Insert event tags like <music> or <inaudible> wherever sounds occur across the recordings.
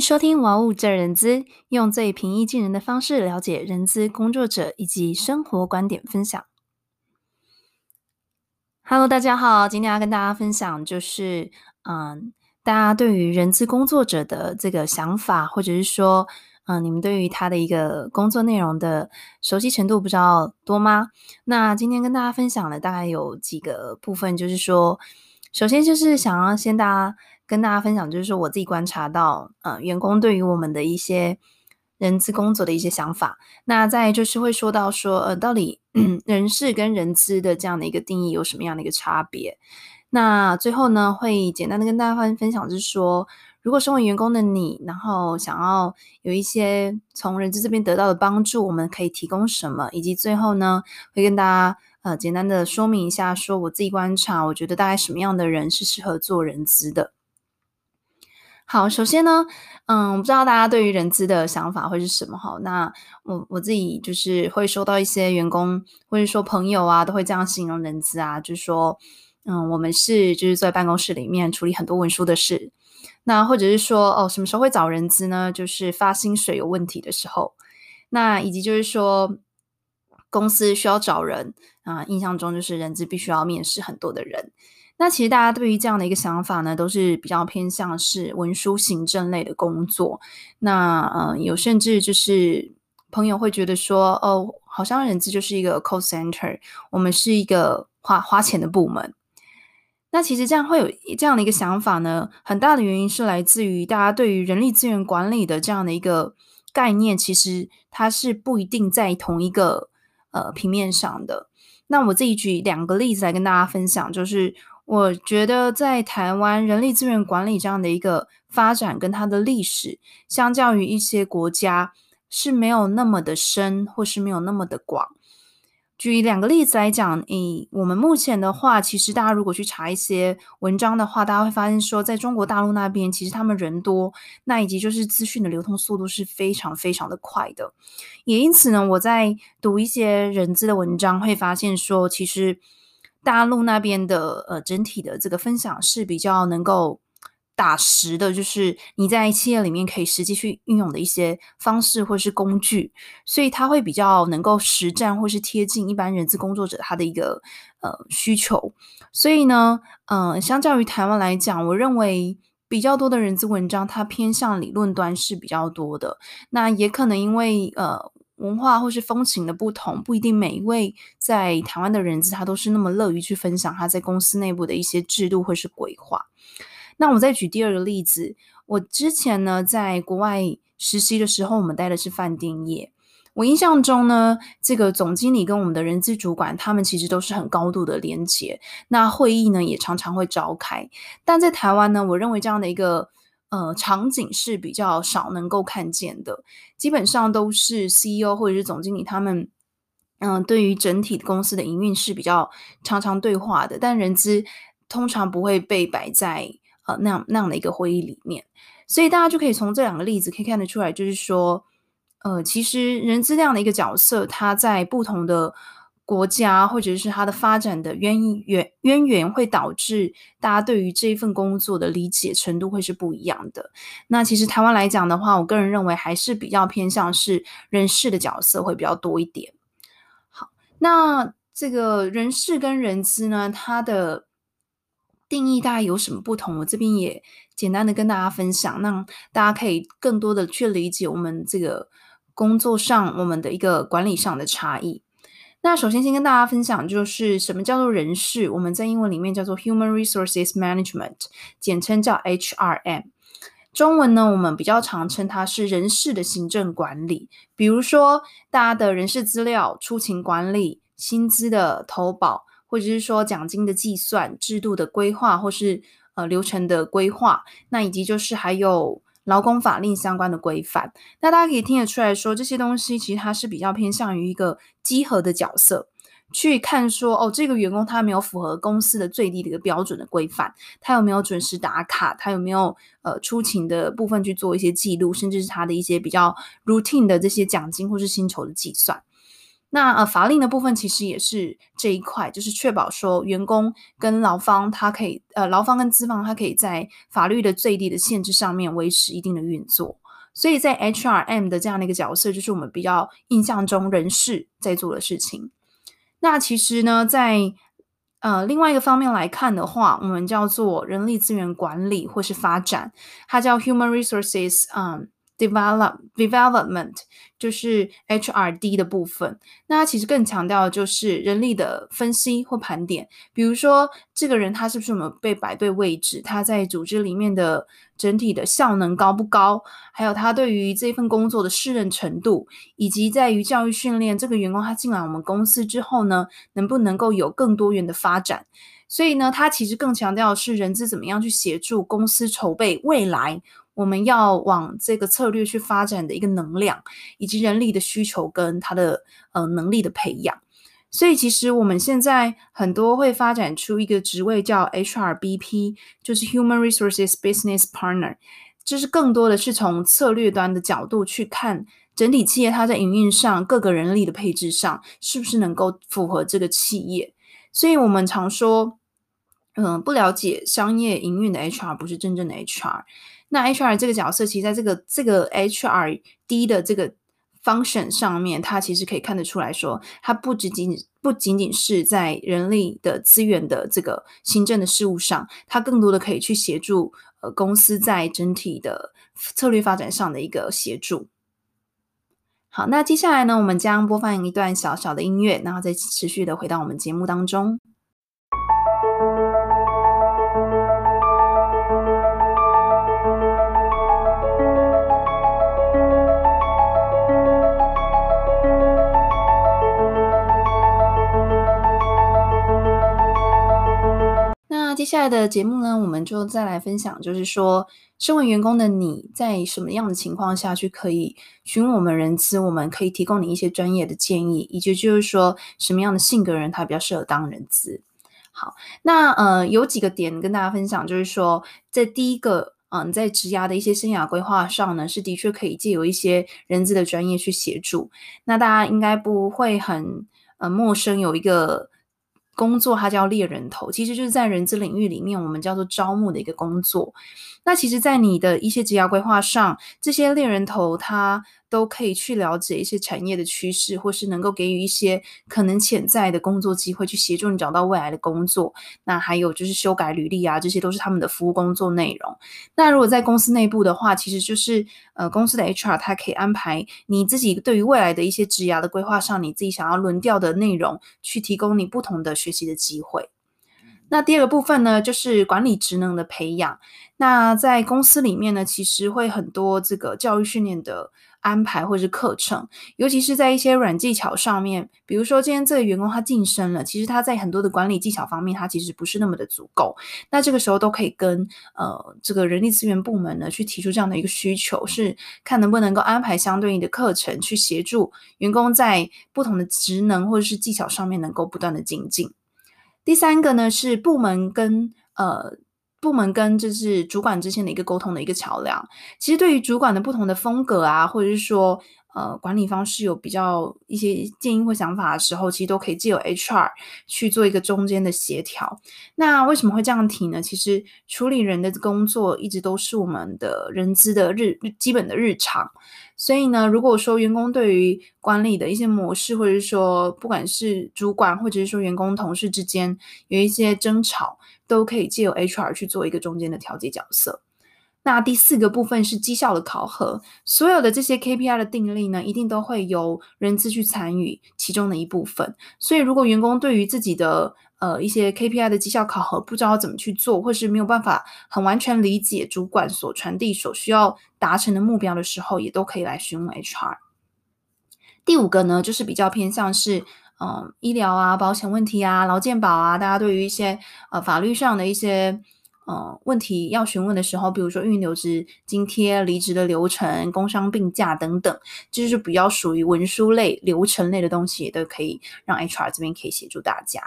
收听《玩物这人资》，用最平易近人的方式了解人资工作者以及生活观点分享。Hello，大家好，今天要跟大家分享就是，嗯，大家对于人资工作者的这个想法，或者是说，嗯，你们对于他的一个工作内容的熟悉程度，不知道多吗？那今天跟大家分享的大概有几个部分，就是说，首先就是想要先大家。跟大家分享，就是说我自己观察到，呃，员工对于我们的一些人资工作的一些想法。那再就是会说到说，呃，到底 <clears throat> 人事跟人资的这样的一个定义有什么样的一个差别？那最后呢，会简单的跟大家分分享，就是说，如果身为员工的你，然后想要有一些从人资这边得到的帮助，我们可以提供什么？以及最后呢，会跟大家呃简单的说明一下，说我自己观察，我觉得大概什么样的人是适合做人资的。好，首先呢，嗯，我不知道大家对于人资的想法会是什么哈。那我我自己就是会收到一些员工或者说朋友啊，都会这样形容人资啊，就是说，嗯，我们是就是在办公室里面处理很多文书的事。那或者是说，哦，什么时候会找人资呢？就是发薪水有问题的时候。那以及就是说，公司需要找人啊，印象中就是人资必须要面试很多的人。那其实大家对于这样的一个想法呢，都是比较偏向是文书行政类的工作。那呃，有甚至就是朋友会觉得说，哦，好像人资就是一个 call center，我们是一个花花钱的部门。那其实这样会有这样的一个想法呢，很大的原因是来自于大家对于人力资源管理的这样的一个概念，其实它是不一定在同一个呃平面上的。那我自己举两个例子来跟大家分享，就是。我觉得在台湾人力资源管理这样的一个发展跟它的历史，相较于一些国家是没有那么的深，或是没有那么的广。举两个例子来讲，以我们目前的话，其实大家如果去查一些文章的话，大家会发现说，在中国大陆那边，其实他们人多，那以及就是资讯的流通速度是非常非常的快的。也因此呢，我在读一些人资的文章，会发现说，其实。大陆那边的呃整体的这个分享是比较能够打实的，就是你在企业里面可以实际去运用的一些方式或是工具，所以它会比较能够实战或是贴近一般人资工作者他的一个呃需求。所以呢，嗯、呃，相较于台湾来讲，我认为比较多的人资文章它偏向理论端是比较多的。那也可能因为呃。文化或是风情的不同，不一定每一位在台湾的人资他都是那么乐于去分享他在公司内部的一些制度或是规划。那我再举第二个例子，我之前呢在国外实习的时候，我们待的是饭店业。我印象中呢，这个总经理跟我们的人资主管，他们其实都是很高度的连结。那会议呢也常常会召开，但在台湾呢，我认为这样的一个。呃，场景是比较少能够看见的，基本上都是 CEO 或者是总经理他们，嗯、对于整体公司的营运是比较常常对话的，但人资通常不会被摆在呃那样那样的一个会议里面，所以大家就可以从这两个例子可以看得出来，就是说，呃，其实人资这样的一个角色，他在不同的。国家或者是它的发展的渊源渊源，会导致大家对于这一份工作的理解程度会是不一样的。那其实台湾来讲的话，我个人认为还是比较偏向是人事的角色会比较多一点。好，那这个人事跟人资呢，它的定义大概有什么不同？我这边也简单的跟大家分享，那大家可以更多的去理解我们这个工作上我们的一个管理上的差异。那首先先跟大家分享，就是什么叫做人事，我们在英文里面叫做 Human Resources Management，简称叫 HRM。中文呢，我们比较常称它是人事的行政管理，比如说大家的人事资料、出勤管理、薪资的投保，或者是说奖金的计算、制度的规划，或是呃流程的规划，那以及就是还有。劳工法令相关的规范，那大家可以听得出来说，这些东西其实它是比较偏向于一个稽核的角色，去看说，哦，这个员工他没有符合公司的最低的一个标准的规范，他有没有准时打卡，他有没有呃出勤的部分去做一些记录，甚至是他的一些比较 routine 的这些奖金或是薪酬的计算。那呃，法令的部分其实也是这一块，就是确保说员工跟劳方他可以呃，劳方跟资方他可以在法律的最低的限制上面维持一定的运作。所以在 HRM 的这样的一个角色，就是我们比较印象中人事在做的事情。那其实呢，在呃另外一个方面来看的话，我们叫做人力资源管理或是发展，它叫 Human Resources，嗯。Develop development 就是 HRD 的部分，那它其实更强调的就是人力的分析或盘点，比如说这个人他是不是有没有被摆对位置，他在组织里面的整体的效能高不高，还有他对于这份工作的适任程度，以及在于教育训练这个员工他进来我们公司之后呢，能不能够有更多元的发展。所以呢，他其实更强调是人资怎么样去协助公司筹备未来。我们要往这个策略去发展的一个能量，以及人力的需求跟他的呃能力的培养。所以其实我们现在很多会发展出一个职位叫 HRBP，就是 Human Resources Business Partner，就是更多的是从策略端的角度去看整体企业它在营运上各个人力的配置上是不是能够符合这个企业。所以我们常说，嗯、不了解商业营运的 HR 不是真正的 HR。那 HR 这个角色，其实在这个这个 HRD 的这个 function 上面，它其实可以看得出来说，它不仅仅不仅仅是在人力的资源的这个行政的事务上，它更多的可以去协助呃公司在整体的策略发展上的一个协助。好，那接下来呢，我们将播放一段小小的音乐，然后再持续的回到我们节目当中。下来的节目呢，我们就再来分享，就是说，身为员工的你在什么样的情况下去可以询问我们人资，我们可以提供你一些专业的建议，以及就是说，什么样的性格人他比较适合当人资。好，那呃，有几个点跟大家分享，就是说，在第一个，嗯、呃，在职涯的一些生涯规划上呢，是的确可以借由一些人资的专业去协助。那大家应该不会很呃陌生，有一个。工作它叫猎人头，其实就是在人资领域里面，我们叫做招募的一个工作。那其实，在你的一些职涯规划上，这些猎人头他都可以去了解一些产业的趋势，或是能够给予一些可能潜在的工作机会，去协助你找到未来的工作。那还有就是修改履历啊，这些都是他们的服务工作内容。那如果在公司内部的话，其实就是呃，公司的 HR 它可以安排你自己对于未来的一些职涯的规划上，你自己想要轮调的内容，去提供你不同的学习的机会。那第二个部分呢，就是管理职能的培养。那在公司里面呢，其实会很多这个教育训练的。安排或是课程，尤其是在一些软技巧上面，比如说今天这个员工他晋升了，其实他在很多的管理技巧方面，他其实不是那么的足够。那这个时候都可以跟呃这个人力资源部门呢去提出这样的一个需求，是看能不能够安排相对应的课程，去协助员工在不同的职能或者是技巧上面能够不断的精进。第三个呢是部门跟呃。部门跟就是主管之间的一个沟通的一个桥梁，其实对于主管的不同的风格啊，或者是说呃管理方式有比较一些建议或想法的时候，其实都可以借由 HR 去做一个中间的协调。那为什么会这样提呢？其实处理人的工作一直都是我们的人资的日基本的日常，所以呢，如果说员工对于管理的一些模式，或者是说不管是主管或者是说员工同事之间有一些争吵。都可以借由 HR 去做一个中间的调节角色。那第四个部分是绩效的考核，所有的这些 KPI 的定立呢，一定都会由人资去参与其中的一部分。所以，如果员工对于自己的呃一些 KPI 的绩效考核不知道怎么去做，或是没有办法很完全理解主管所传递所需要达成的目标的时候，也都可以来询问 HR。第五个呢，就是比较偏向是。嗯，医疗啊，保险问题啊，劳健保啊，大家对于一些呃法律上的一些呃问题要询问的时候，比如说预留职津贴、离职的流程、工伤病假等等，就是比较属于文书类、流程类的东西，也都可以让 HR 这边可以协助大家。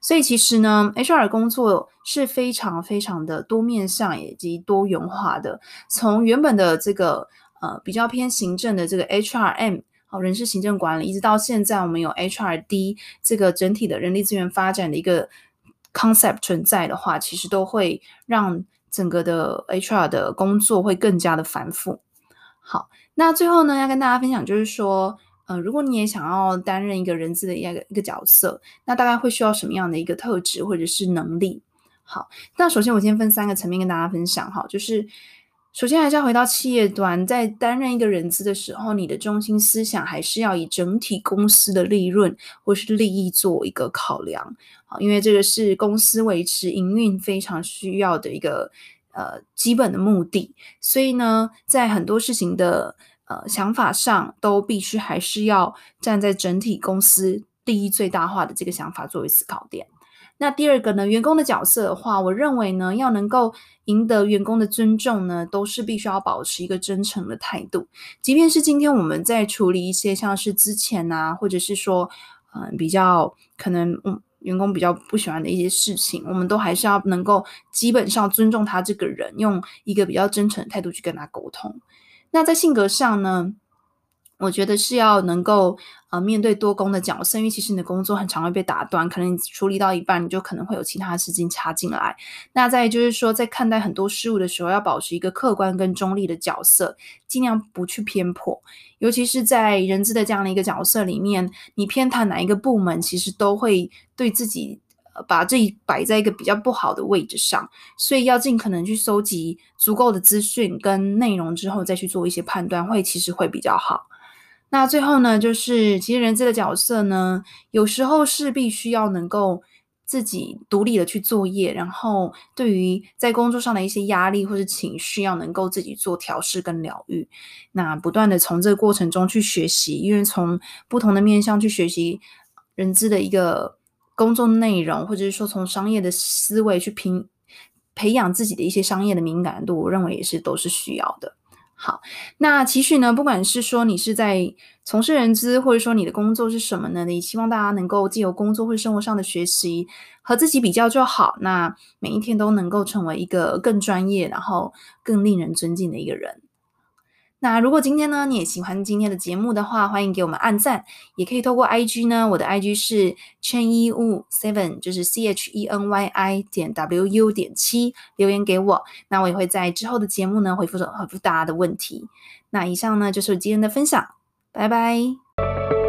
所以其实呢，HR 工作是非常非常的多面向以及多元化的，从原本的这个呃比较偏行政的这个 HRM。好，人事行政管理，一直到现在，我们有 HRD 这个整体的人力资源发展的一个 concept 存在的话，其实都会让整个的 HR 的工作会更加的繁复。好，那最后呢，要跟大家分享就是说，呃，如果你也想要担任一个人资的一个一个角色，那大概会需要什么样的一个特质或者是能力？好，那首先我先分三个层面跟大家分享，哈，就是。首先还是要回到企业端，在担任一个人资的时候，你的中心思想还是要以整体公司的利润或是利益做一个考量，啊，因为这个是公司维持营运非常需要的一个呃基本的目的，所以呢，在很多事情的呃想法上，都必须还是要站在整体公司利益最大化的这个想法作为思考点。那第二个呢，员工的角色的话，我认为呢，要能够赢得员工的尊重呢，都是必须要保持一个真诚的态度。即便是今天我们在处理一些像是之前啊，或者是说，嗯、比较可能嗯员工比较不喜欢的一些事情，我们都还是要能够基本上尊重他这个人，用一个比较真诚的态度去跟他沟通。那在性格上呢，我觉得是要能够呃面对多工的角色，因为其实你的工作很常会被打断，可能你处理到一半，你就可能会有其他事情插进来。那再就是说，在看待很多事物的时候，要保持一个客观跟中立的角色，尽量不去偏颇。尤其是在人资的这样的一个角色里面，你偏袒哪一个部门，其实都会对自己呃把自己摆在一个比较不好的位置上。所以要尽可能去搜集足够的资讯跟内容之后，再去做一些判断，会其实会比较好。那最后呢，就是其实人资的角色呢，有时候是必须要能够自己独立的去作业，然后对于在工作上的一些压力或是情绪，要能够自己做调试跟疗愈。那不断的从这个过程中去学习，因为从不同的面向去学习人资的一个工作内容，或者是说从商业的思维去评培养自己的一些商业的敏感度，我认为也是都是需要的。好，那其实呢，不管是说你是在从事人资，或者说你的工作是什么呢？你希望大家能够既有工作或生活上的学习，和自己比较就好。那每一天都能够成为一个更专业，然后更令人尊敬的一个人。那如果今天呢，你也喜欢今天的节目的话，欢迎给我们按赞，也可以透过 IG 呢，我的 IG 是 Cheny Wu Seven，就是 C H E N Y I 点 W U 点七，留言给我，那我也会在之后的节目呢回复回复大家的问题。那以上呢就是今天的分享，拜拜。